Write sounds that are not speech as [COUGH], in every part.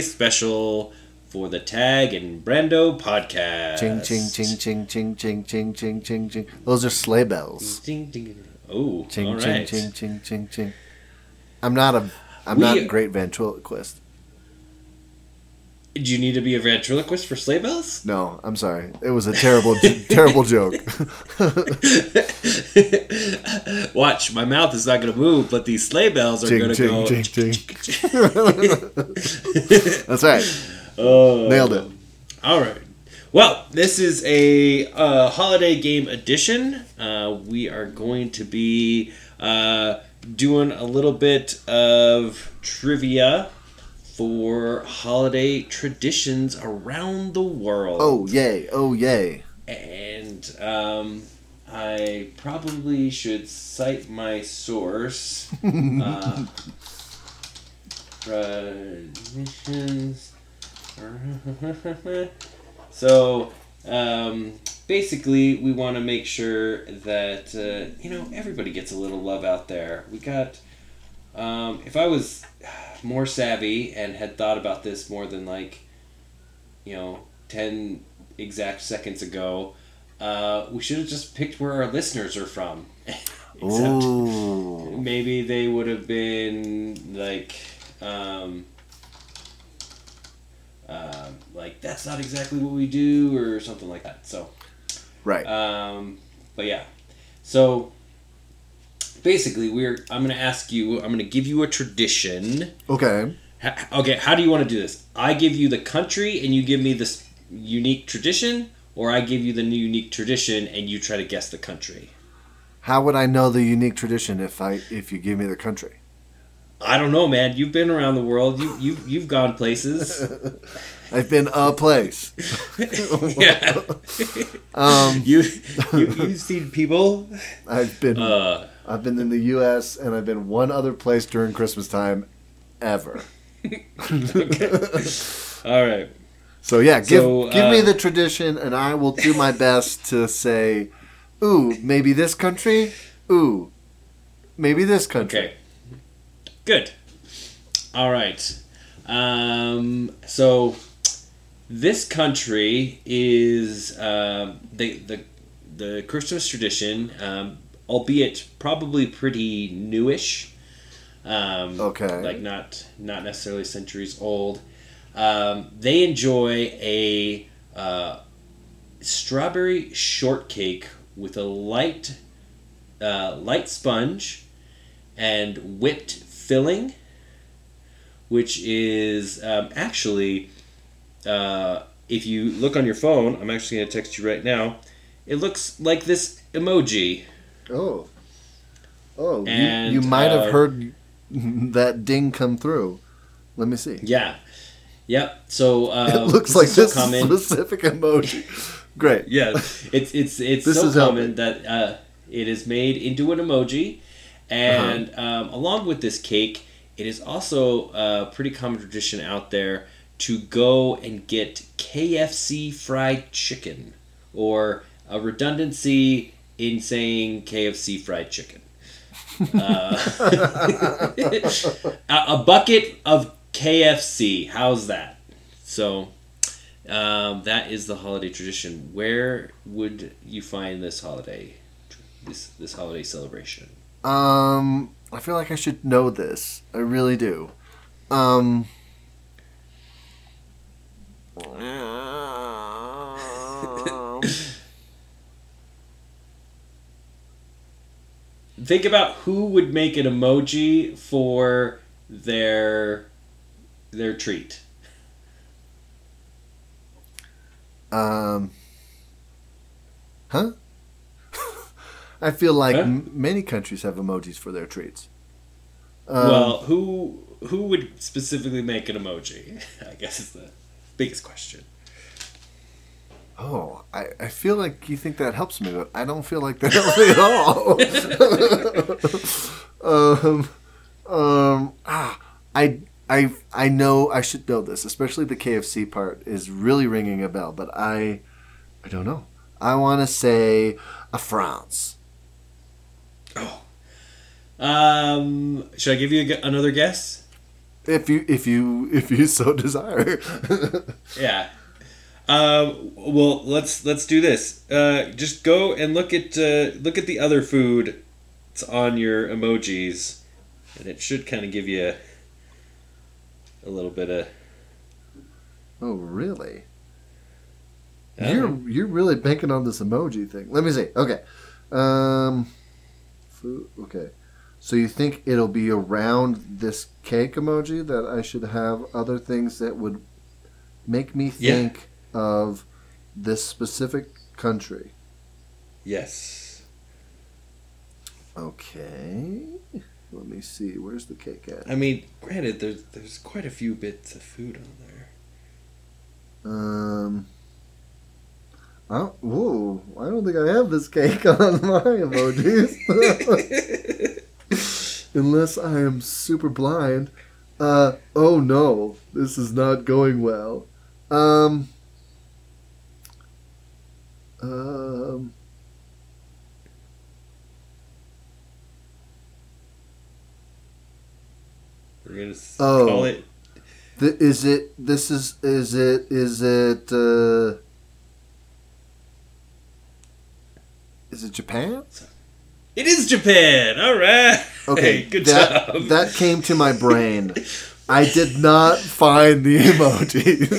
special for the Tag and Brando podcast. Ching ching ching ching ching ching ching ching ching ching. Those are sleigh bells. Ding, ding. Oh, Ching all ching ching ching ching ching. I'm not a I'm We- not a great ventriloquist. Do you need to be a ventriloquist for sleigh bells? No, I'm sorry. It was a terrible [LAUGHS] terrible joke. [LAUGHS] Watch, my mouth is not going to move, but these sleigh bells are going to go. That's right. [LAUGHS] Oh. Nailed it. All right. Well, this is a uh, holiday game edition. Uh, we are going to be uh, doing a little bit of trivia for holiday traditions around the world. Oh yay! Oh yay! And um, I probably should cite my source. [LAUGHS] uh, traditions. [LAUGHS] so, um, basically, we want to make sure that, uh, you know, everybody gets a little love out there. We got. Um, if I was more savvy and had thought about this more than like, you know, 10 exact seconds ago, uh, we should have just picked where our listeners are from. [LAUGHS] Except Ooh. maybe they would have been like, um, uh, like that's not exactly what we do, or something like that. So, Right. um, but yeah, so basically, we're I'm gonna ask you. I'm gonna give you a tradition. Okay. Okay, how do you want to do this? I give you the country and you give me this unique tradition, or I give you the new unique tradition and you try to guess the country. How would I know the unique tradition if I if you give me the country? I don't know, man. You've been around the world. You you you've gone places. [LAUGHS] I've been a place. [LAUGHS] yeah. [LAUGHS] Um, You you you've seen people. I've been Uh, I've been in the U.S. and I've been one other place during Christmas time, ever. [LAUGHS] all right. So yeah, give So, give me uh, the tradition, and I will do my best to say, "Ooh, maybe this country." Ooh, maybe this country. Okay. Good. All right. Um, so this country is um the the the Christmas tradition, um, albeit probably pretty newish. Um, Okay. Like not not necessarily centuries old. Um, they enjoy a uh, strawberry shortcake with a light uh, light sponge and whipped filling, which is um, actually, uh, if you look on your phone, I'm actually going to text you right now. It looks like this emoji. Oh, oh, And, you, you might uh, have heard that ding come through. Let me see. Yeah. Yep. So uh, [LAUGHS] it looks like is so this common. specific emoji. [LAUGHS] Great. yeah, it's it's it's This so is helping. common that uh, it is made into an emoji, and Uh-huh. um, along with this cake, it is also a pretty common tradition out there to go and get KFC fried chicken, or a redundancy in saying KFC fried chicken. Uh, [LAUGHS] a, a bucket of KFC. How's that? So. Um, that is the holiday tradition. Where would you find this holiday, this this holiday celebration? Um, I feel like I should know this. I really do. Um. Think about who would make an emoji for their their treat. Um. Huh? [LAUGHS] I feel like Huh? m- many countries have emojis for their treats. Um, well, who who would specifically make an emoji? [LAUGHS] I guess is the biggest question. Oh, I, I feel like you think that helps me, but I don't feel like that [LAUGHS] helps me at all. [LAUGHS] um, um, ah, I, I, I know I should know this, especially the KFC part is really ringing a bell, but I, I don't know. I want to say a France. Oh. Um, should I give you a another guess? if you if you if you so desire. [LAUGHS] Yeah. Um, well, let's let's do this. Uh, just go and look at uh, look at the other food that's on your emojis, and it should kind of give you a, a little bit of. oh, really? You're you're really banking on this emoji thing. Let me see. Okay. Um food okay. So you think it'll be around this cake emoji that I should have other things that would make me Yeah. Of this specific country? yes. Okay. Let me see. Where's the cake at? I mean, granted, there's there's quite a few bits of food on there. Um I don't, whoa, I don't think I have this cake [LAUGHS] on my emojis. [LAUGHS] Unless I am super blind. Uh oh no, this is not going well. Um Um We're gonna Oh. call it. th- is it this is is it is it uh Is it Japan? It is Japan. All right. Okay, [LAUGHS] Good that, job. That came to my brain. I did not find the [LAUGHS] emojis.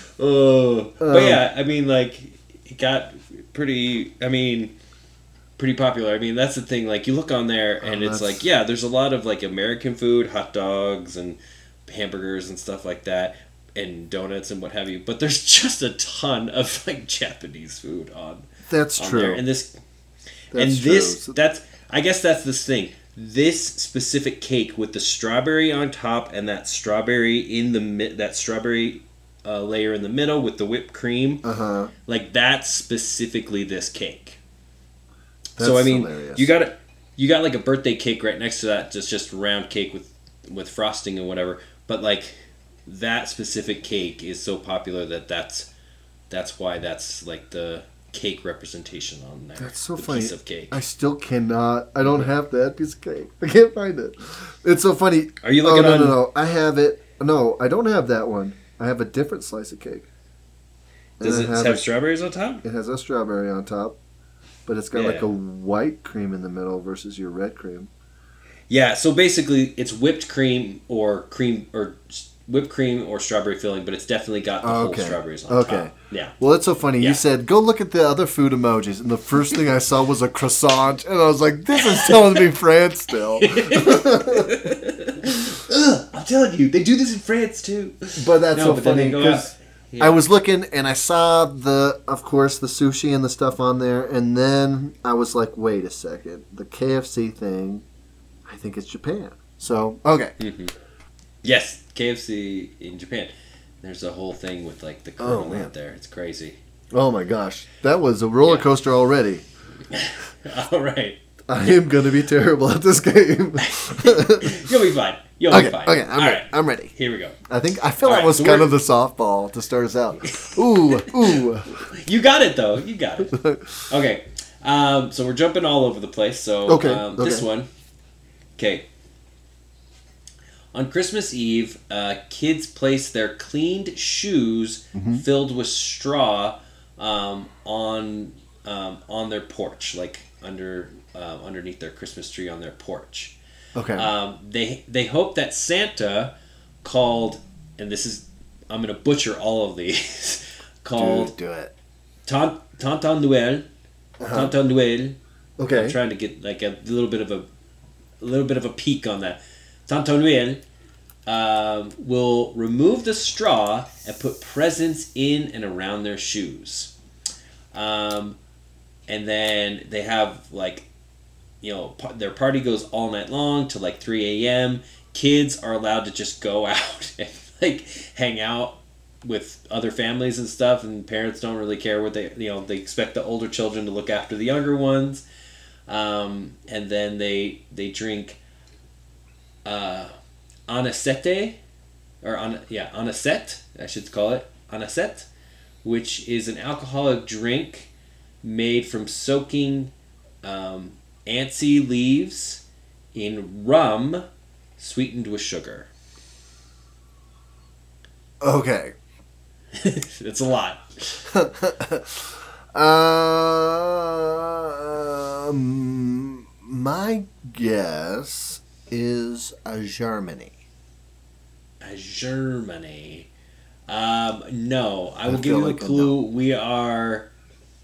[LAUGHS] Oh, but Um, yeah, I mean, like, it got pretty. I mean, pretty popular. I mean, that's the thing. Like, you look on there, and Oh, it's like, yeah, there's a lot of like American food, hot dogs, and hamburgers and stuff like that, and donuts and what have you. But there's [LAUGHS] just a ton of like Japanese food on That's on true. there, and this That's and true. this So- that's I guess that's this thing. This specific cake with the strawberry on top and that strawberry in the that strawberry uh, layer in the middle with the whipped cream, uh-huh. like that's specifically this cake. That's so I mean, hilarious. you got you got like a birthday cake right next to that, just just round cake with with frosting and whatever. But like that specific cake is so popular that that's that's why that's like the cake representation on there. That's so funny. Piece of cake. I still cannot. I don't have that piece of cake. [LAUGHS] I can't find it. It's so funny. Are you Oh looking no on? no no! I have it. No, I don't have that one. I have a different slice of cake. Does I it have have a- strawberries on top? It has a strawberry on top, but it's got like a white cream in the middle versus your red cream. Yeah. So basically, it's whipped cream or cream or whipped cream or strawberry filling, but it's definitely got the Okay. whole strawberries on it. Okay. top. Yeah. Well, it's so funny. Yeah. You said go look at the other food emojis, and the first thing I saw was a croissant, and I was like, "This is telling me France still." [LAUGHS] [LAUGHS] Ugh, I'm telling you, they do this in France too. But that's No, so but funny they go because Yeah. I was looking and I saw the, of course, the sushi and the stuff on there, and then I was like, "Wait a second, the KFC thing, I think it's Japan." So okay, mm-hmm. Yes, KFC in Japan. There's a whole thing with like the Oh, Colonel man. out there. It's crazy. oh my gosh, that was a roller Yeah. coaster already. [LAUGHS] All right, I am gonna be terrible at this game. [LAUGHS] you'll be fine. You'll okay, be fine. okay, I'm All ready. right, I'm ready. here we go. I think I feel All that right, was so kind we're- of the softball to start us out. [LAUGHS] Ooh, ooh. You got it though. You got it. [LAUGHS] Okay, um, so we're jumping all over the place. So Okay, um, this okay. one, okay. On Christmas Eve, uh, kids place their cleaned shoes Mm-hmm. filled with straw um, on um, on their porch, like under uh, underneath their Christmas tree on their porch. Okay. Um, they they hope that Santa called, and this is I'm gonna butcher all of these. [LAUGHS] called do, do it. Tant- Tantan Noel. Uh-huh. Noel. I'm trying to get like a little bit of a, a little bit of a peek on that. Tantan Noel um, will remove the straw and put presents in and around their shoes. Um, and then they have like, you know, their party goes all night long to like 3 a.m. Kids are allowed to just go [LAUGHS] out and like hang out with other families and stuff, and parents don't really care what they, you know, they expect the older children to look after the younger ones. Um, and then they they drink uh, or on yeah anisette I should call it anisette, which is an alcoholic drink made from soaking um, anise leaves in rum sweetened with sugar. Okay. [LAUGHS] it's a lot. [LAUGHS] um, my guess is a Germany. Uh, Germany. Um, no, I I will give you a like clue. We are,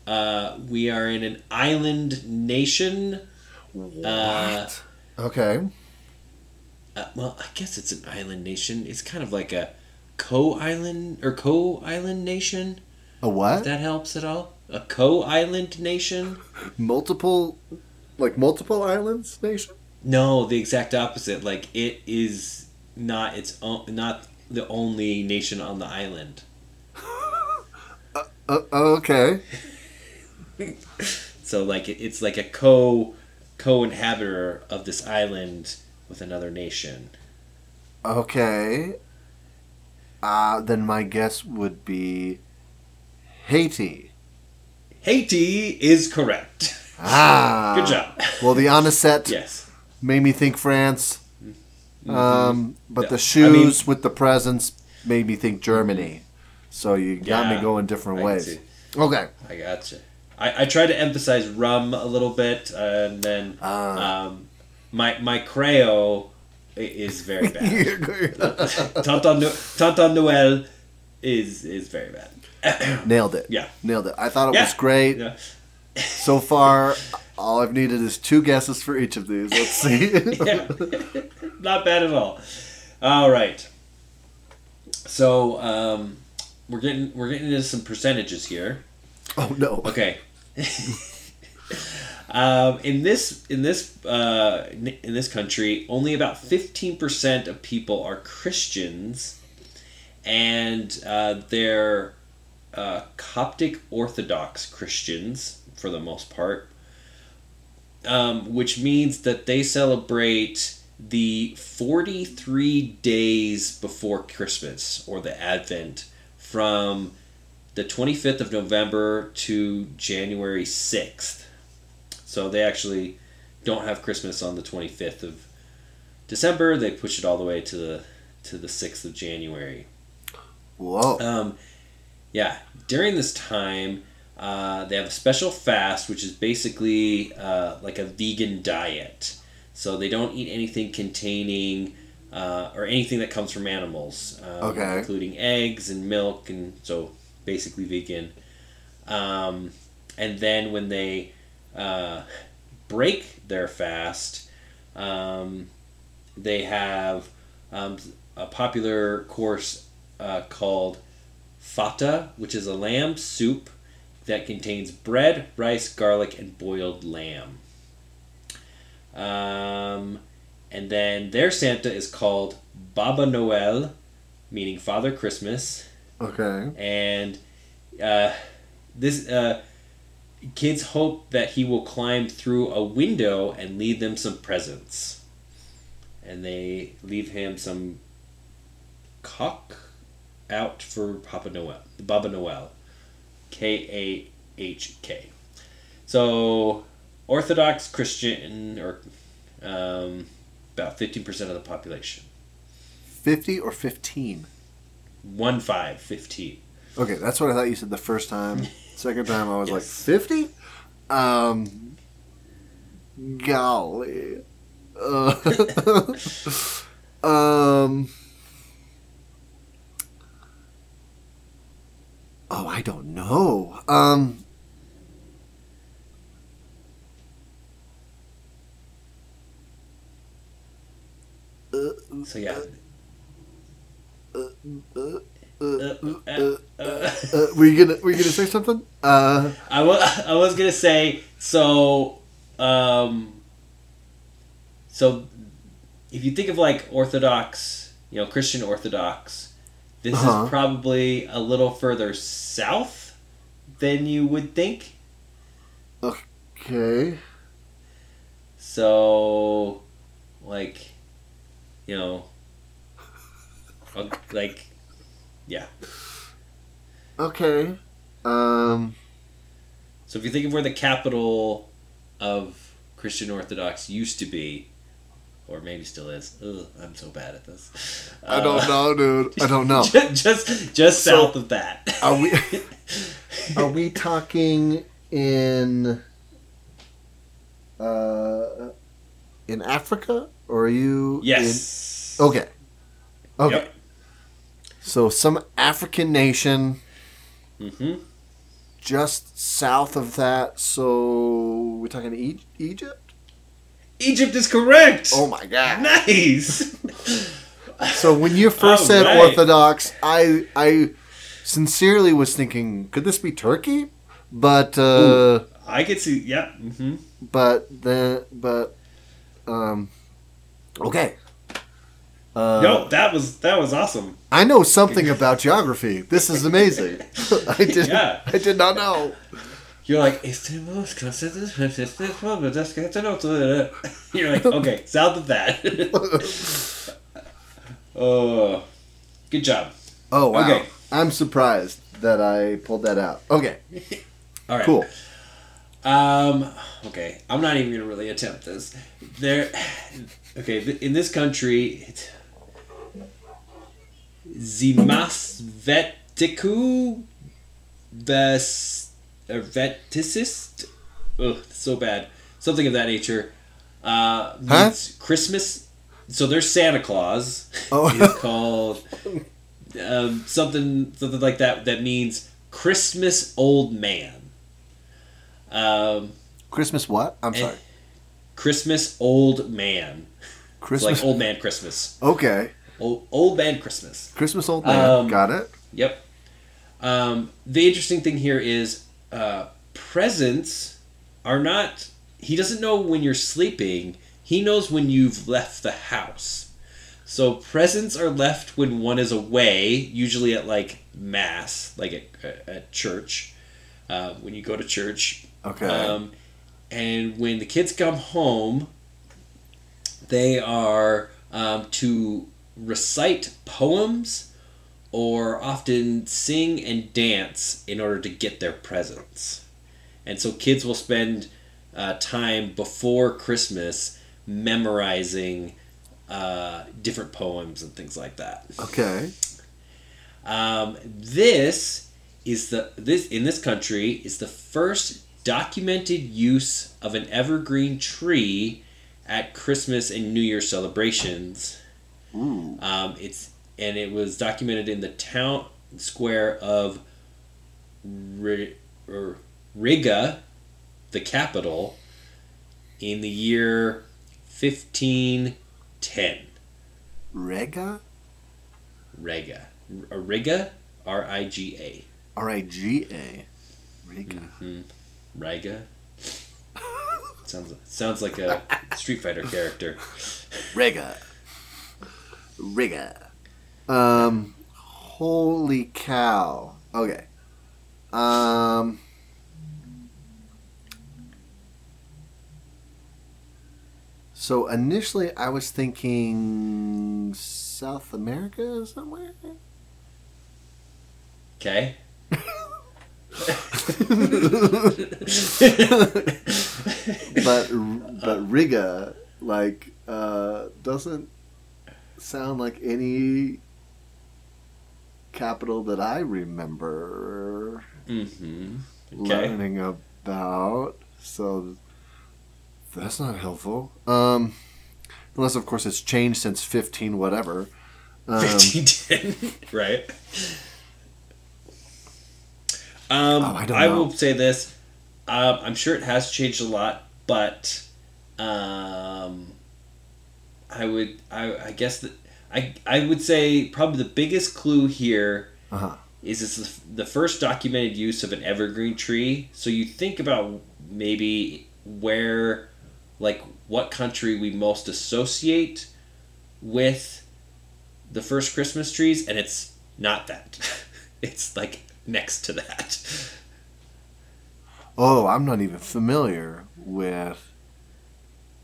uh, we are in an island nation. What? okay. Uh, well, I guess it's an island nation. It's kind of like a co-island or co-island nation. A If what? that helps at all. A co-island nation. multiple, like multiple islands nation. No, the exact opposite. Like it is not its own, not the only nation on the island. [LAUGHS] Uh, okay. [LAUGHS] [LAUGHS] So like it, it's like a co co-inhabitor of this island with another nation. Okay. Uh, then my guess would be Haiti. Haiti is correct. Ah. Good job. Well, the anisette [LAUGHS] Yes. made me think France. Um, but Yeah. the I shoes with the presents made me think Germany. So you got Yeah, me going different I ways. Okay. I gotcha. I, I tried to emphasize rum a little bit, uh, and then Ah. um, my my Creole i- is very bad. Tonton, no- Tonton Noel is is very bad. [CLEARS THROAT] Nailed it. Yeah. Nailed it. I thought it Yeah. was great. Yeah. So far, all I've needed is two guesses for each of these. Let's see. [LAUGHS] yeah. [LAUGHS] Not bad at all. All right. So um, we're getting we're getting into some percentages here. oh no. Okay. [LAUGHS] um, in this in this uh, in this country, only about fifteen percent of people are Christians, and uh, they're uh, Coptic Orthodox Christians for the most part, um, which means that they celebrate the forty three days before Christmas or the Advent from the 25th of November to January 6th. So they actually don't have Christmas on the 25th of December. They push it all the way to the to the 6th of January. Whoa. Um, yeah, during this time, uh, they have a special fast, which is basically uh, like a vegan diet. So they don't eat anything containing uh, or anything that comes from animals, um, Okay. including eggs and milk, and so basically vegan. Um, and then when they uh, break their fast, um, they have um, a popular course uh, called fata, which is a lamb soup that contains bread, rice, garlic, and boiled lamb. Um, and then their Santa is called Baba Noel, meaning Father Christmas. Okay. And uh, this uh, kids hope that he will climb through a window and leave them some presents. And they leave him some kahk out for Papa Noel, Baba Noel, K A H K. So Orthodox Christian, or um, about fifteen percent of the population. 50 or 15? One five fifteen. Okay, that's what I thought you said the first time. [LAUGHS] Second time, I was like, 50? Um, golly. Uh, [LAUGHS] um, oh, I don't know. Um, So yeah. uh, uh, Uh, uh, uh, uh, uh, were you gonna were you gonna say something? Uh, I was I was gonna say so. Um, so, if you think of like Orthodox, you know, Christian Orthodox, this Uh-huh. is probably a little further south than you would think. okay. So, like, you know, uh, like, yeah. Okay. Um. So if you think of where the capital of Christian Orthodox used to be, or maybe still is. Ugh, I'm so bad at this. I don't know, dude. I don't [LAUGHS] know. just just, just So- south of that. Are we [LAUGHS] are we talking in uh in Africa or are you yes. in, Okay. Okay. Yep. So some African nation hmm just south of that. So we're talking e- Egypt? Egypt is correct. Oh my god. Nice. [LAUGHS] So when you first All said right. Orthodox, I I sincerely was thinking, could this be Turkey? But uh, I could see. Yeah. hmm but then but um, okay. Uh, no, that was that was awesome. I know something about geography. This is amazing. [LAUGHS] I did Yeah. I did not know. You're like, "Estemos casados, estemos casados." You're like, okay, south of that. oh, good job. Oh wow! Okay. I'm surprised that I pulled that out. Okay, [LAUGHS] All right. cool. Um. Okay, I'm not even gonna really attempt this. There. [SIGHS] Okay, in this country, it, Zimasvetiku Veticist. Ugh, so bad. Something of that nature. Uh, Huh? means Christmas. So there's Santa Claus. Oh. [LAUGHS] is called um, something something like that. That means Christmas old man. Um, Christmas what? I'm sorry. Christmas old man. It's Christmas. like old man Christmas. okay. Old, old man Christmas. Christmas old man. Um, Got it. Yep. Um, the interesting thing here is uh, presents are not. He doesn't know when you're sleeping. He knows when you've left the house. So presents are left when one is away, usually at like mass, like at, at church. Uh, when you go to church, Okay. um, and when the kids come home, they are um, to recite poems or often sing and dance in order to get their presents. And so kids will spend uh, time before Christmas memorizing uh, different poems and things like that. okay. Um, this is the this in this country is the first documented use of an evergreen tree at Christmas and New Year celebrations. Um, it's and it was documented in the town square of or Riga, the capital, in the year fifteen ten. Riga. Riga, R- Riga, R I G A. R I G A. Rega. Hmm. Riga. Sounds sounds like a Street Fighter character. Rega. Rega. Um. Holy cow. Okay. Um. So initially, I was thinking South America somewhere. Okay. [LAUGHS] but but Riga like uh, doesn't sound like any capital that I remember mm-hmm. Okay. learning about. So that's not helpful. Um, unless of course it's changed since fifteen whatever. Um, Fifteen ten. [LAUGHS] right. Um, Oh, I I, will say this. Um, I'm sure it has changed a lot, but um, I would I, I guess that I I would say probably the biggest clue here uh-huh. is it's the, the first documented use of an evergreen tree. So you think about maybe where, like, what country we most associate with the first Christmas trees, and it's not that. [LAUGHS] it's like next to that. Oh, I'm not even familiar with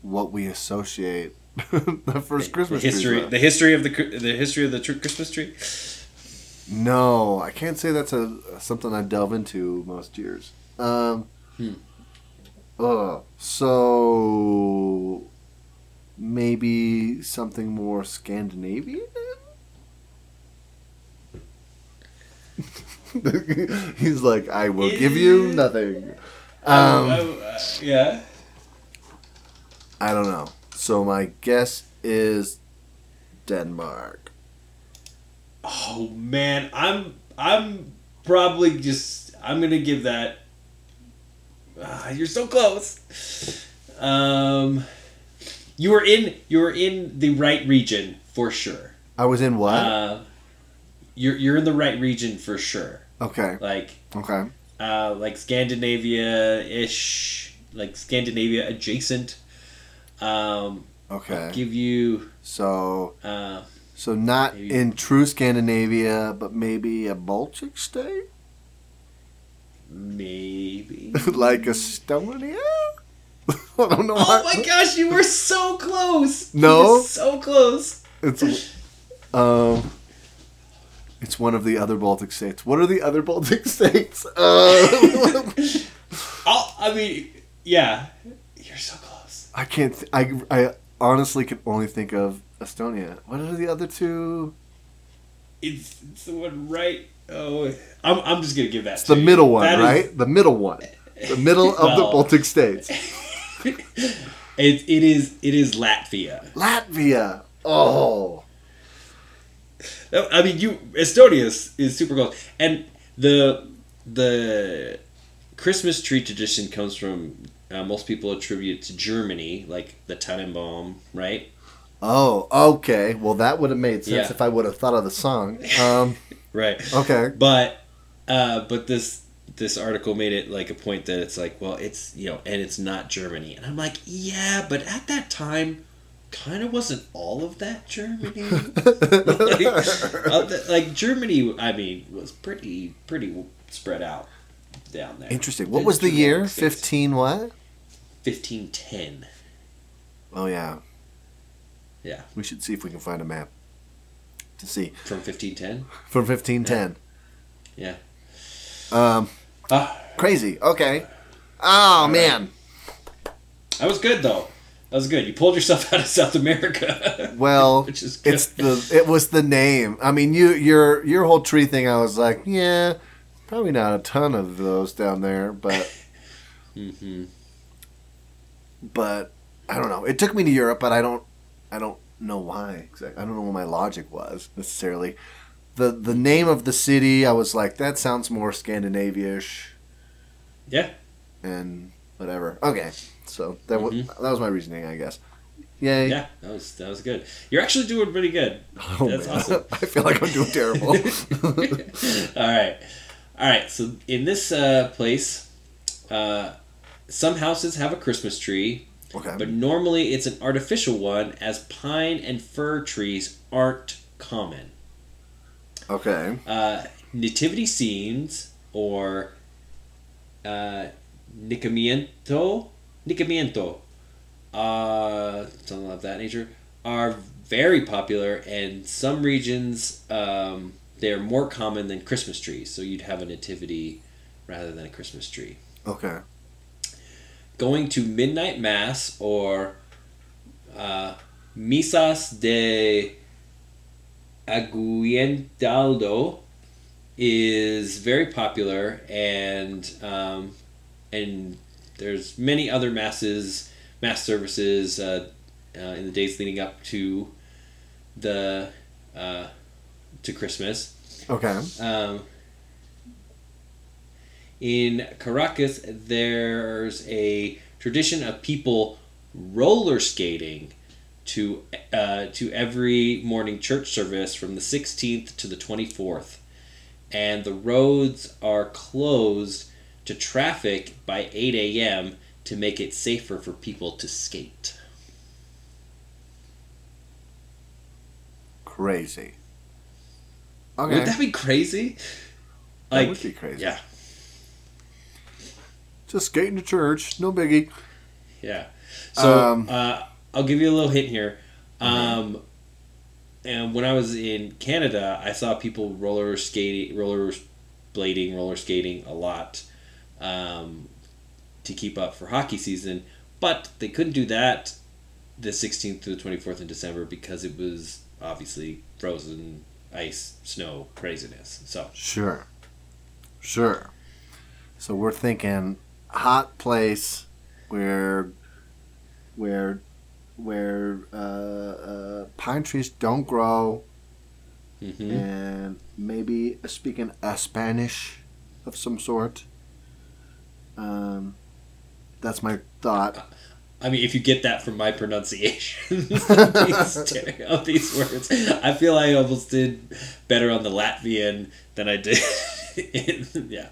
what we associate [LAUGHS] the first Christmas the history, with. the history of the the history of the tr- Christmas tree. No, I can't say that's a something I delve into most years. Um, Hmm. uh, so maybe something more Scandinavian. [LAUGHS] He's like, I will give you nothing. Um, Oh, uh, yeah. I don't know. So my guess is Denmark. Oh man, I'm I'm probably just I'm gonna give that. Ah, you're so close. Um, you were in you were in the right region for sure. I was in what? Uh, you're you're in the right region for sure. okay. Like Okay. uh, like Scandinavia ish, like Scandinavia adjacent. Um, Okay. give you So uh, so not Maybe. in true Scandinavia, but maybe a Baltic state, maybe. [LAUGHS] like Estonia. [LAUGHS] I don't know. Oh my gosh, you were so close. No. so close. It's um, it's one of the other Baltic states. What are the other Baltic [LAUGHS] states? Uh, I mean, yeah, you're so close. I can't. Th- I I honestly can only think of Estonia. What are the other two? It's, it's the one right. Oh, I'm, I'm just gonna give that. It's the you. middle one, That is- right? The middle one. The middle of the [LAUGHS] Baltic states. [LAUGHS] it, it is it is Latvia. Latvia. Oh. I mean, you Estonia is, is super close, and the the Christmas tree tradition comes from uh, most people attribute to Germany, like the Tannenbaum, right? Oh, okay. Well, that would have made sense Yeah. if I would have thought of the song. Um, [LAUGHS] Right. okay. But uh, but this this article made it like a point that it's like, well, it's you know, and it's not Germany, and I'm like, yeah, but at that time, kind of wasn't all of that Germany. [LAUGHS] like, uh, like Germany, I mean, was pretty pretty spread out down there. Interesting. What was the year? 15 what? Fifteen ten. Oh, yeah. Yeah, We should see if we can find a map to see. from fifteen ten. From 1510. Yeah. Um, Ah, crazy. Okay. Oh, man. that was good though. That was good. You pulled yourself [LAUGHS] out of South America. Well, [LAUGHS] Which is good. it's the it was the name. I mean, you your your whole tree thing. I was like, yeah, probably not a ton of those down there, but [LAUGHS] hmm but I don't know. It took me to Europe, but I don't I don't know why exactly. I don't know what my logic was necessarily. The the name of the city, I was like, that sounds more Scandinavia-ish Yeah. and whatever. Okay, so that was Mhm. that was my reasoning, I guess. Yay! Yeah, that was that was good. You're actually doing pretty good. Oh, That's man. awesome. [LAUGHS] I feel like I'm doing terrible. [LAUGHS] all right, all right. So in this uh, place, uh, some houses have a Christmas tree, okay. but normally it's an artificial one, as pine and fir trees aren't common. Okay. Uh, nativity scenes or uh, nicamiento, nicamiento, uh, something of that nature, are very popular, and some regions um, they're more common than Christmas trees. So you'd have a nativity rather than a Christmas tree. Okay. Going to midnight mass or uh, misas de aguinaldo is very popular, and um, and there's many other masses, mass services uh, uh, in the days leading up to the uh, to Christmas. Okay. Um, in Caracas, there's a tradition of people roller skating to uh, to every morning church service from the 16th to the 24th, and the roads are closed to traffic by 8 a.m. to make it safer for people to skate. Crazy. Okay. Wouldn't that be crazy? That would be crazy. Yeah, Just skating to church, no biggie. Yeah. So Um, uh, I'll give you a little hint here. Um, and when I was in Canada, I saw people roller skating, roller blading, roller skating a lot um, to keep up for hockey season. But they couldn't do that the 16th to the 24th in December because it was obviously frozen, ice, snow, craziness. So Sure. Sure. So we're thinking hot place where where where uh, uh, pine trees don't grow mhm. and maybe speaking a Spanish of some sort. Um, that's my thought. I mean, if you get that from my pronunciation [LAUGHS] of, these, of these words, I feel I almost did better on the Latvian than I did. [LAUGHS] In, yeah.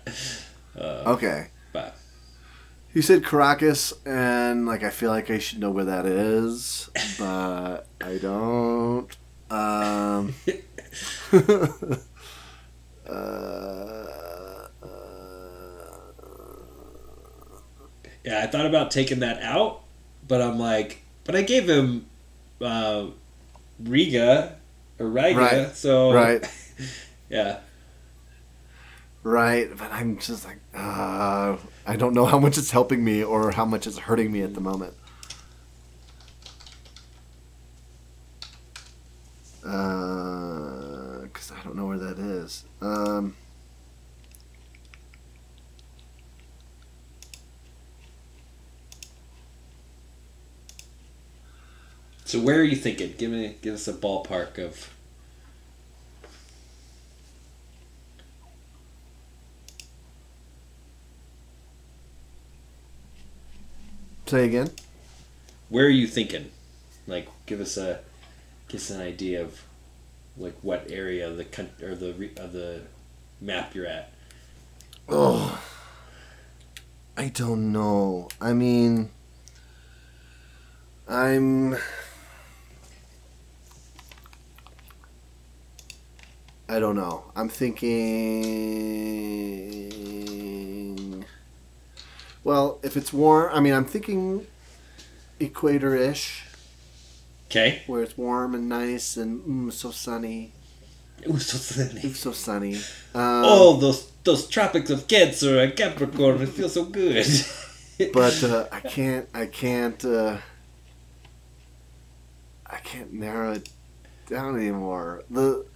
Uh, Okay. But You said Caracas, and like I feel like I should know where that is, but I don't. Um, [LAUGHS] uh, yeah, I thought about taking that out, but I'm like, but I gave him uh, Riga or Riga, Right. so right, [LAUGHS] yeah. right, but I'm just like, uh, I don't know how much it's helping me or how much it's hurting me at the moment. Because I don't know where that is. Um, So where are you thinking? Give me, give us a ballpark of. say again. Where are you thinking? Like, give us a, give us an idea of, like, what area of the country or the of the map you're at. Oh, I don't know. I mean, I'm. I don't know. I'm thinking. Well, if it's warm, I mean, I'm thinking equator ish, Okay. where it's warm and nice and mm, so sunny. It was so sunny. It was so sunny. [LAUGHS] Um, Oh, those those tropics of Cancer and Capricorn. It feels so good. [LAUGHS] but uh, I can't. I can't. Uh, I can't narrow it down anymore. the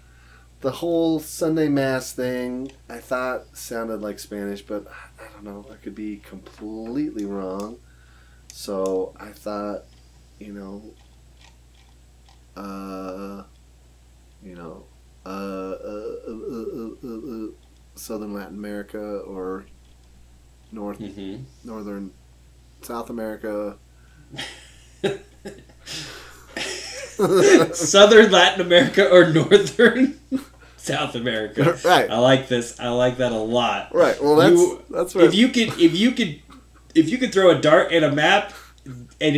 The whole Sunday Mass thing, I thought sounded like Spanish, but I don't know. I could be completely wrong. So I thought, you know, uh, you know, uh, uh, uh, uh, uh, uh, Southern Latin America or North hmm northern South America. [LAUGHS] [LAUGHS] Southern Latin America or Northern [LAUGHS] South America. right, I like this. I like that a lot. right. Well, that's You- that's If you could, if you could, if you could throw a dart at a map and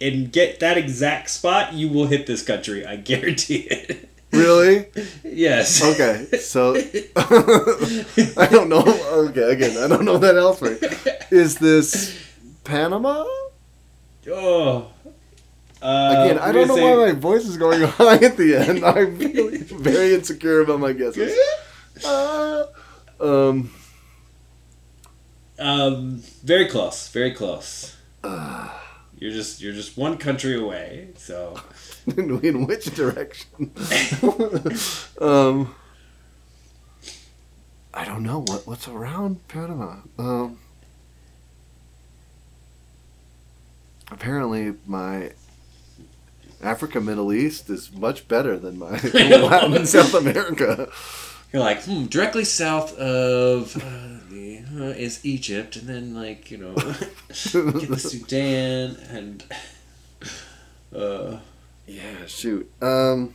and get that exact spot, you will hit this country. I [LAUGHS] guarantee it. really. yes. Okay, so I don't know. Okay, again, I don't know that elsewhere. Is this Panama? Oh. Uh, Again, I don't know say- why my voice is going [LAUGHS] high at the end. I'm feeling very insecure about my guesses. Uh, um, Um, very close. Very close. uh, You're just you're just one country away. So [LAUGHS] in, in which direction? [LAUGHS] um, I don't know what what's around Panama. Um, apparently, my Africa, Middle East is much better than my [LAUGHS] Latin and South America. you're like hmm, directly south of uh, the uh, is Egypt, and then like you know [LAUGHS] get the [LAUGHS] Sudan and uh, yeah, shoot. Um,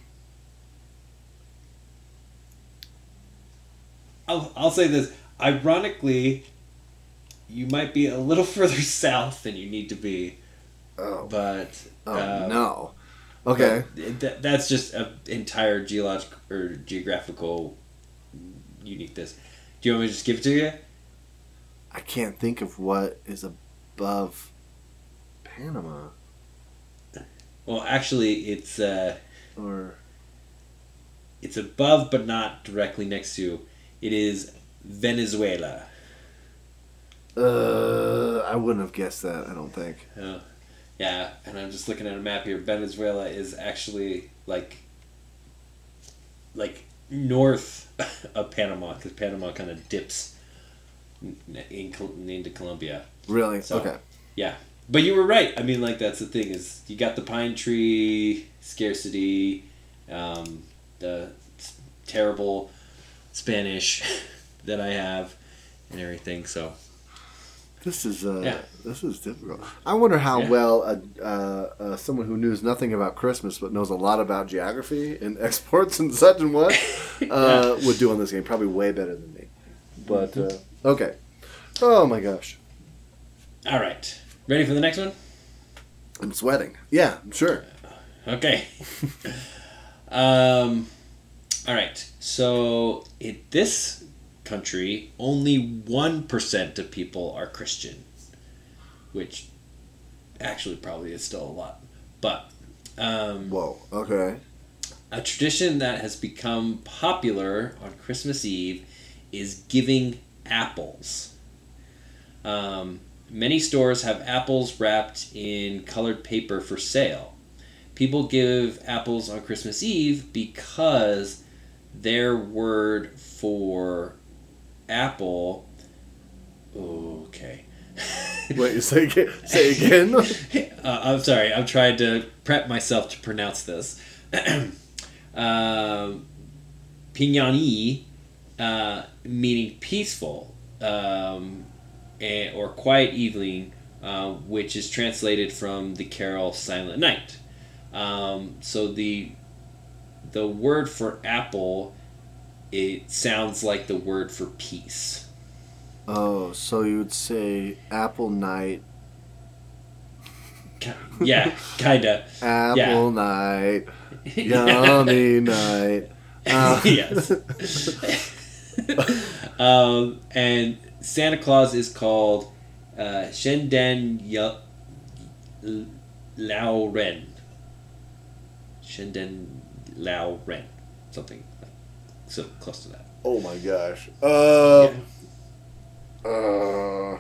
I'll I'll say this. Ironically, you might be a little further south than you need to be, oh, but oh uh, no. Okay. That, that's just an entire geological or geographical uniqueness. Do you want me to just give it to you? I can't think of what is above Panama Well, actually, it's uh, or it's above but not directly next to. It is Venezuela. uh I wouldn't have guessed that, I don't think. Uh, Yeah, and I'm just looking at a map here. Venezuela is actually like like north [LAUGHS] of Panama because Panama kind of dips in, in, into Colombia. Really? So- okay. Yeah, but you were right. I mean, like that's the thing is you got the pine tree scarcity, um, the terrible Spanish [LAUGHS] that I have, and everything. So This is uh, Yeah. this is difficult. I wonder how Yeah. well a, uh, uh, someone who knows nothing about Christmas but knows a lot about geography and [LAUGHS] exports and such and what [LAUGHS] uh, would do on this game. Probably way better than me. But uh, okay. Oh my gosh, all right, ready for the next one? I'm sweating. Yeah, sure. Okay. [LAUGHS] um, all right. So in this country, only one percent of people are Christian, which actually probably is still a lot. But um, Whoa. Okay. a tradition that has become popular on Christmas Eve is giving apples. Um, many stores have apples wrapped in colored paper for sale. People give apples on Christmas Eve because their word for apple. Okay. [LAUGHS] Wait. Say again. Say again. [LAUGHS] uh, I'm sorry. I'm trying to prep myself to pronounce this. [CLEARS THROAT] um, Pignani, uh, meaning peaceful um, and, or quiet evening, uh, which is translated from the carol Silent Night. Um, so the the word for apple, it sounds like the word for peace. oh, so you would say apple night. Yeah, kinda. [LAUGHS] Apple night. [LAUGHS] Yummy night. [LAUGHS] Uh, yes. um, and Santa Claus is called uh, Shendan Ya- Lao Ren. Shendan Lao Ren. Something so close to that. Oh my gosh. Um. Uh.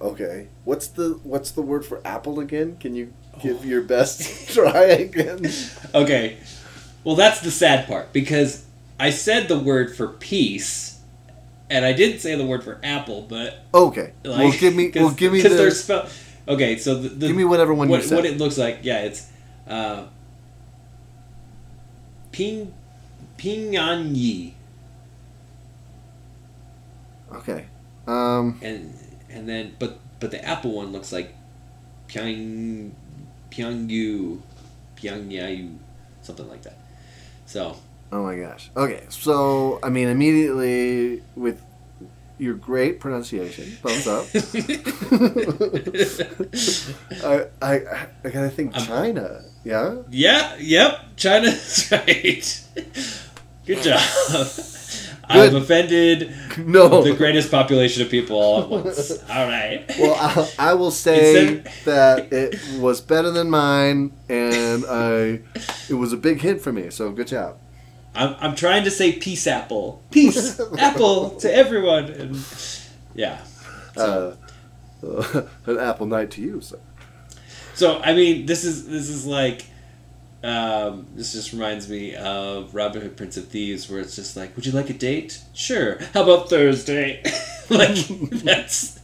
Okay. What's the what's the word for apple again? Can you give your best [LAUGHS] try again? Okay. Well, that's the sad part because I said the word for peace, and I didn't say the word for apple, but Okay. like, well, give me. Well, give me [LAUGHS] because they're the. Okay, so the, the Give me whatever one what, you said. what it looks like. Yeah, it's uh, Ping Pinganyi, okay. Um. and and then but but the apple one looks like Pyong Pyongyu Pyongyayu, something like that. So Oh my gosh. Okay. So I mean, immediately with your great pronunciation, thumbs up. [LAUGHS] [LAUGHS] I I I gotta think I'm- China. Yeah. yeah, yep, China's [LAUGHS] right. Good job. [LAUGHS] I've offended [LAUGHS] No. the greatest population of people all at once. All right. Well, I, I will say Instead- that it was better than mine, and I it was a big hit for me. So good job. I'm, I'm trying to say peace apple. Peace apple to everyone. And yeah. So, Uh, an apple night to you. So. So I mean this is this is like um, this just reminds me of Robin Hood Prince of Thieves where it's just like, Would you like a date? Sure. How about Thursday? [LAUGHS] like [LAUGHS] that's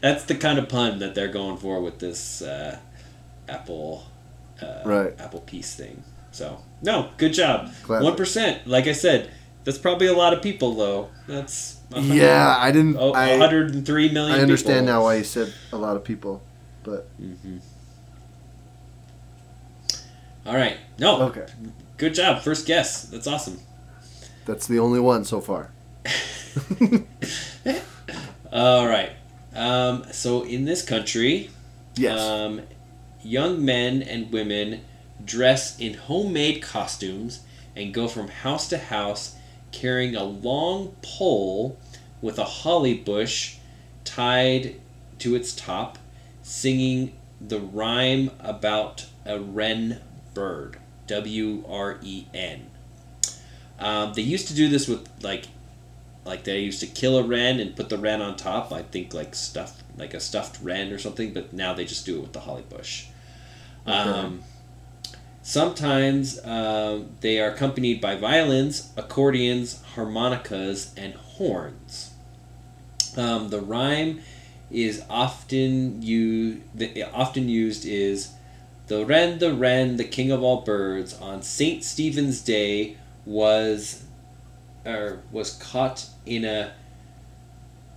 that's the kind of pun that they're going for with this uh, apple uh, Right. apple peace thing. So no, good job. One percent. Like I said, that's probably a lot of people though. That's Yeah, I didn't. Oh, I, 103 million I understand people. now why you said a lot of people, but hmm All right. No, okay, good job. First guess. That's awesome. that's the only one so far. [LAUGHS] All right. Um, so in this country, Yes. um, young men and women dress in homemade costumes and go from house to house carrying a long pole with a holly bush tied to its top, singing the rhyme about a wren bird. W R E N. Um, they used to do this with like like they used to kill a wren and put the wren on top. I think like stuffed, like a stuffed wren or something. But now they just do it with the holly bush. Um, sometimes um, they are accompanied by violins, accordions, harmonicas, and horns. Um, the rhyme is often you the, often used is the wren the wren the king of all birds on Saint Stephen's Day was or was caught in a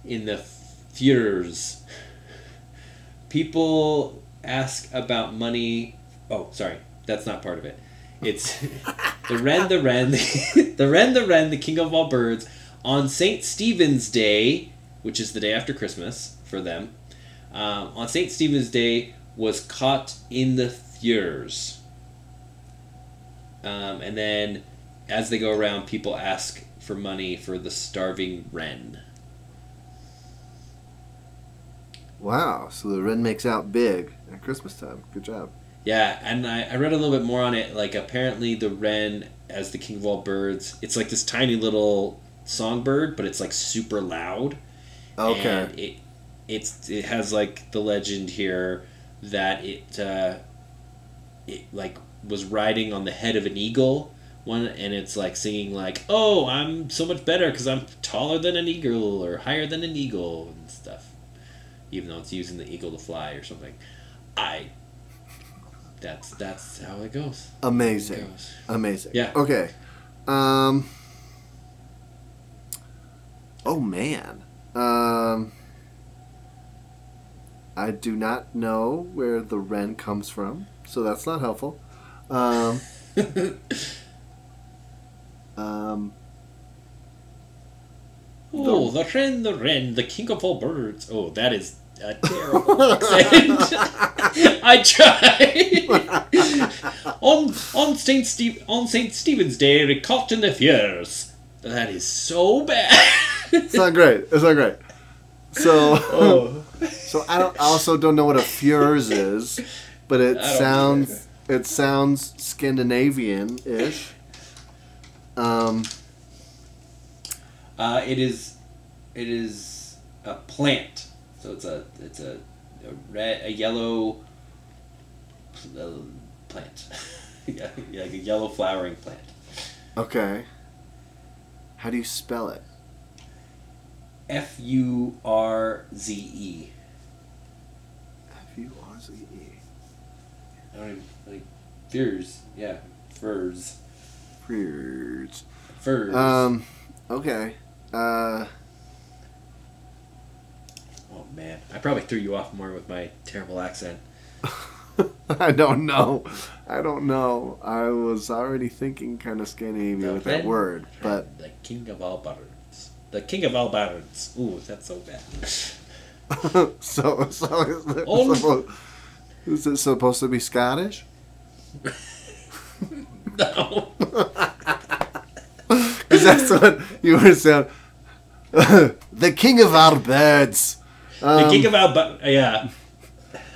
in the furze. People ask about money. Oh, sorry, that's not part of it. It's [LAUGHS] the wren the wren [LAUGHS] the, the wren the wren the king of all birds on Saint Stephen's Day, which is the day after Christmas for them. Um, on Saint Stephen's Day was caught in the furze. Um, and then as they go around, people ask for money for the starving wren. Wow. So the wren makes out big at Christmas time. Good job. Yeah, and I, I read a little bit more on it. Like, apparently, the wren, as the king of all birds, it's like this tiny little songbird, but it's like super loud. Okay. And it, it's it has like the legend here that it uh, it like was riding on the head of an eagle one and it's like singing like oh i'm so much better because i'm taller than an eagle or higher than an eagle and stuff even though it's using the eagle to fly or something i that's that's how it goes It Amazing. goes. Amazing. Yeah. Okay. Um. Oh man. Um. I do not know where the wren comes from, so that's not helpful. Um. [LAUGHS] um. oh the wren the wren the king of all birds oh that is a terrible [LAUGHS] accent [LAUGHS] i tried on on Saint Steve on Saint Stephen's Day, we caught in the fierce. That is so bad. It's not great. It's not great. So. oh. So I don't. I also don't know what a furze is, but it sounds it sounds Scandinavian-ish. Um, Uh, it is, it is a plant. So it's a it's a, a red a yellow pl- plant, [LAUGHS] yeah, like a yellow flowering plant. okay. How do you spell it? F U R Z E. F U R Z E. I don't even like furze. Yeah, furze. Furze. Furze. Um. Okay. Uh. oh man, I probably threw you off more with my terrible accent. [LAUGHS] I don't know. I don't know. I was already thinking kind of Scandinavian The with that word, but the king of all birds. The king of all birds. Ooh, that's so bad. [LAUGHS] so so supposed, [LAUGHS] is it supposed to be Scottish? [LAUGHS] no. [LAUGHS] Because that's what you were saying. [LAUGHS] the king of our birds. The Um, king of all birds. Yeah.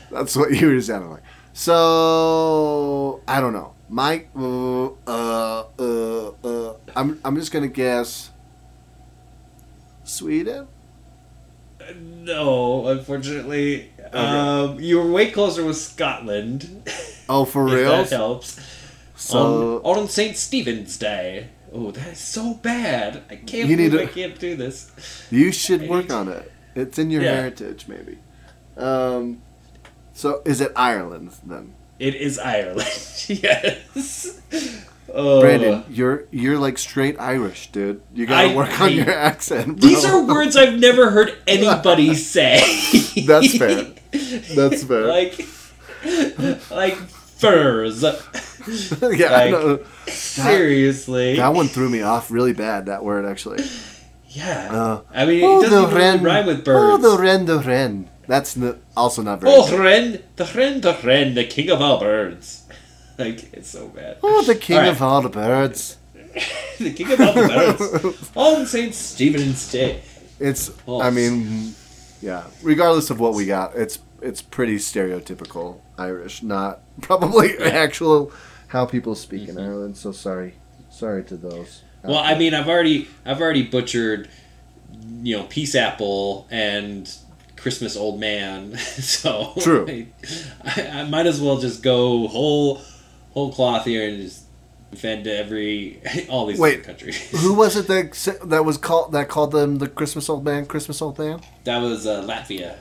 that's what you were sounding like. So I don't know. Mike. Uh, uh, uh, uh, I'm I'm just gonna guess. Sweden. No, unfortunately. Um, you were way closer with Scotland. Oh, for [LAUGHS] real? that helps. So on, on St. Stephen's Day. Oh, that is so bad. I can't You need believe to- I can't do this. you should I work on it. It's in your Yeah. heritage, maybe. Um. So is it Ireland then? It is Ireland. [LAUGHS] yes. Oh. Brandon, you're you're like straight Irish, dude. You gotta I- work on I- your accent. Bro. These are words I've never heard anybody [LAUGHS] say. That's fair. That's fair. like, like furze. [LAUGHS] yeah, I like- know. Seriously. that one threw me off really bad. That word actually. yeah. Uh, I mean, oh, it doesn't the even wren. really rhyme with birds. Oh, the wren, the wren. That's n- also not very. Oh, good. wren, the wren, the wren, the king of all birds. [LAUGHS] Like, it's so bad. Oh, the king right. of all the birds. [LAUGHS] the king of all the [LAUGHS] birds. On St. Stephen's Day. It's. Oh. I mean, yeah. Regardless of what we got, it's it's pretty stereotypical Irish, not probably actual how people speak Mm-hmm. in Ireland. So sorry, sorry to those. Well, I mean, I've already, I've already butchered you know, peace apple and Christmas old man. so True. I, I might as well just go whole whole cloth here and just defend every [LAUGHS] all these Wait. different countries. Who was it [LAUGHS] that that was called that called them the Christmas old man? Christmas old man? that was uh, Latvia.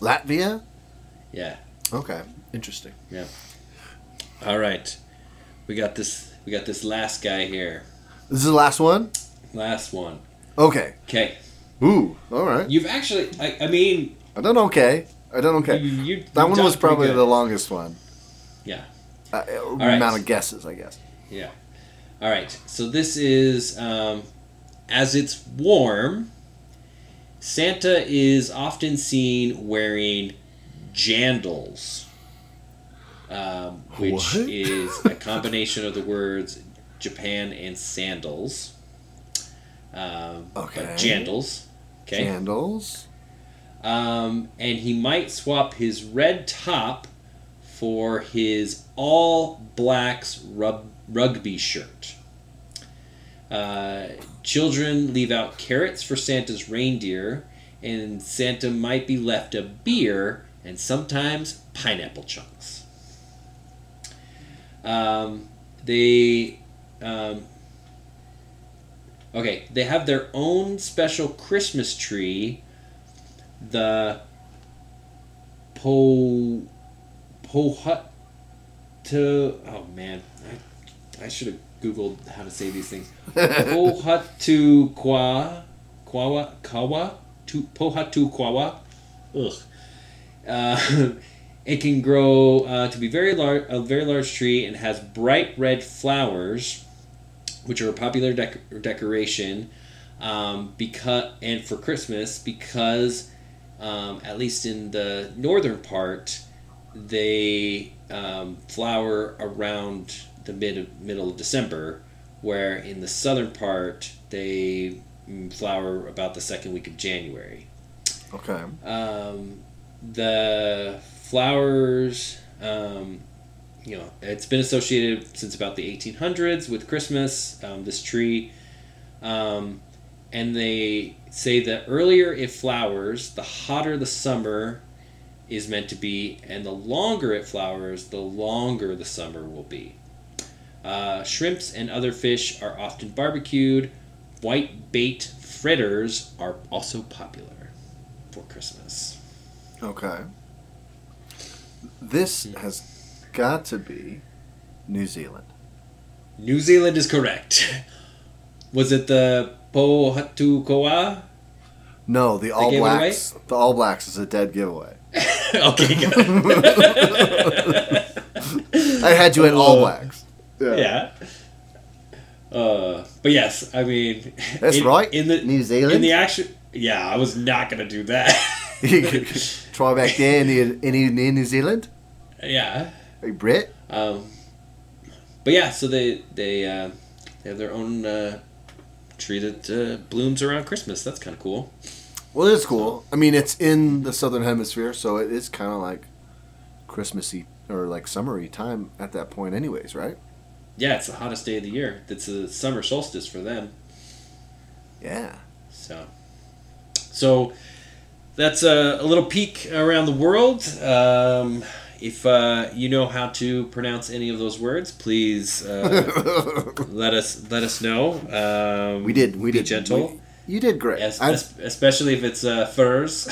Latvia. Yeah. Okay, interesting. Yeah. All right. We got this. We got this last guy here. This is the last one. Last one. Okay. Okay. Ooh. All right. You've actually. I, I mean. I done okay. I done okay. You, you, that one was probably the longest one. Yeah. Uh, right. amount of guesses, I guess. Yeah. All right. So this is um, as it's warm. Santa is often seen wearing jandals, um, which What? is a [LAUGHS] combination of the words Japan and sandals. Um, Okay. jandals. Okay. Candles. Um, and he might swap his red top for his all blacks rub- rugby shirt. Uh, children leave out carrots for Santa's reindeer, and Santa might be left a beer and sometimes pineapple chunks. Um, they um, okay. They have their own special Christmas tree the po pohut to oh man. I, I should have googled how to say these things. [LAUGHS] Pohatu kwa kwawa kawa tu pohatu kwawa ugh. Uh, [LAUGHS] it can grow uh, to be very large a very large tree and has bright red flowers which are a popular dec- decoration um, because and for Christmas because um, at least in the northern part they um, flower around the mid middle of December, where in the southern part they mm, flower about the second week of January. Okay. Um, the flowers, um, you know, it's been associated since about the 1800s with Christmas. Um, this tree, um, and they say that earlier it flowers, the hotter the summer is meant to be, and the longer it flowers, the longer the summer will be. Uh, shrimps and other fish are often barbecued. White bait fritters are also popular for Christmas. Okay. This has got to be New Zealand. New Zealand is correct. [LAUGHS] Was it the Pohatukoa? No, the All gave it away? Blacks. The All Blacks is a dead giveaway. [LAUGHS] okay, good. I had you in All Uh, Blacks. yeah. Uh, but yes, I mean That's in- right. In the New Zealand. in the action, yeah, I was not gonna do that. Try back there in, the, in, in New Zealand. yeah. Hey, Brit. Um, but yeah, so they they uh, they have their own uh, tree that uh, blooms around Christmas. That's kind of cool. Well, it's cool. I mean, it's in the southern hemisphere, so it is kind of like Christmassy or like summery time at that point, anyways, right? Yeah, it's the hottest day of the year. It's a summer solstice for them. Yeah. So, so that's a, a little peek around the world. Um, if uh, you know how to pronounce any of those words, please uh, [LAUGHS] let us let us know. Um, we did. We be did. gentle, we- you did great. es- I, es- especially if it's uh, furze.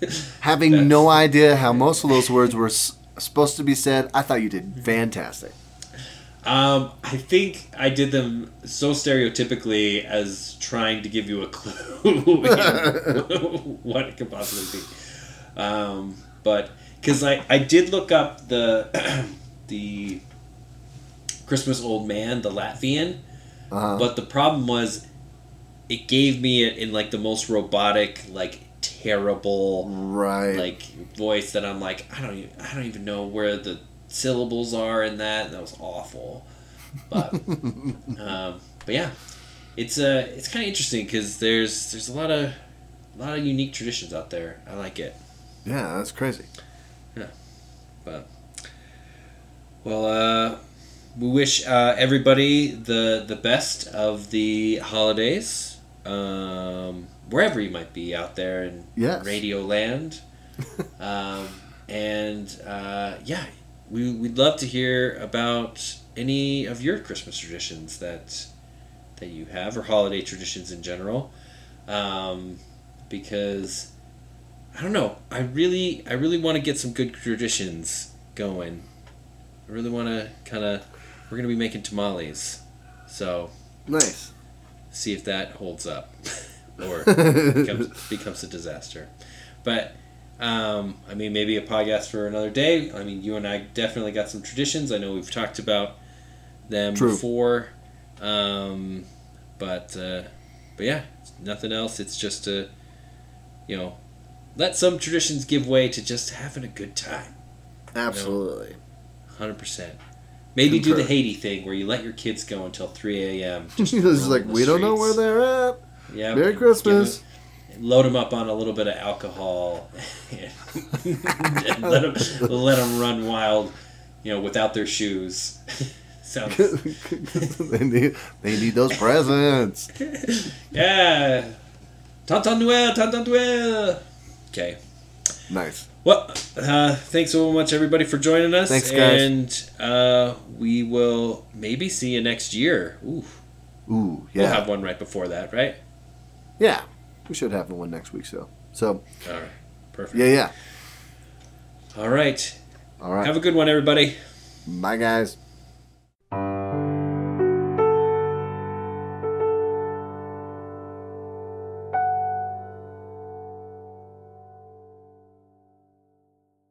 [LAUGHS] having no idea how most of those words were s- supposed to be said, I thought you did fantastic. Um, I think I did them so stereotypically as trying to give you a clue [LAUGHS] [LAUGHS] what it could possibly be. Um, but because I, I did look up the [CLEARS THROAT] the Christmas old man, the Latvian, Uh-huh. but the problem was it gave me it in like the most robotic, like terrible right. like voice that I'm like I don't even, I don't even know where the syllables are in that. And that was awful. But [LAUGHS] um, but yeah, it's uh it's kind of interesting because there's there's a lot of a lot of unique traditions out there. I like it. yeah, that's crazy. Yeah but well, uh, we wish uh, everybody the the best of the holidays. Um, wherever you might be out there in Yes. Radio Land. [LAUGHS] um, and uh, yeah, we, we'd love to hear about any of your Christmas traditions that that you have or holiday traditions in general. Um, because I don't know, I really I really want to get some good traditions going. I really want to kind of we're gonna be making tamales, so Nice. See if that holds up [LAUGHS] or [LAUGHS] becomes, becomes a disaster. But um, I mean, maybe a podcast for another day. I mean, you and I definitely got some traditions. I know we've talked about them True. before, um, but uh, but yeah, nothing else. It's just to you know let some traditions give way to just having a good time. Absolutely. Hundred percent. Maybe do the Haiti thing where you let your kids go until three a.m. It's roam like we don't know where they're at. Yeah. Merry Christmas. them- load them up on a little bit of alcohol. and [LAUGHS] let them let them run wild, you know, without their shoes. [LAUGHS] Sounds [LAUGHS] they need they need those presents. yeah. Tonton Noel, Tonton Noel. Okay. Nice. Well, uh, thanks so much, everybody, for joining us. Thanks, guys. And uh, we will maybe see you next year. Ooh, Ooh, yeah. we'll have one right before that, right? yeah. We should have one next week. So, so All right. Perfect. yeah, yeah. All right. All right. Have a good one, everybody. Bye, guys.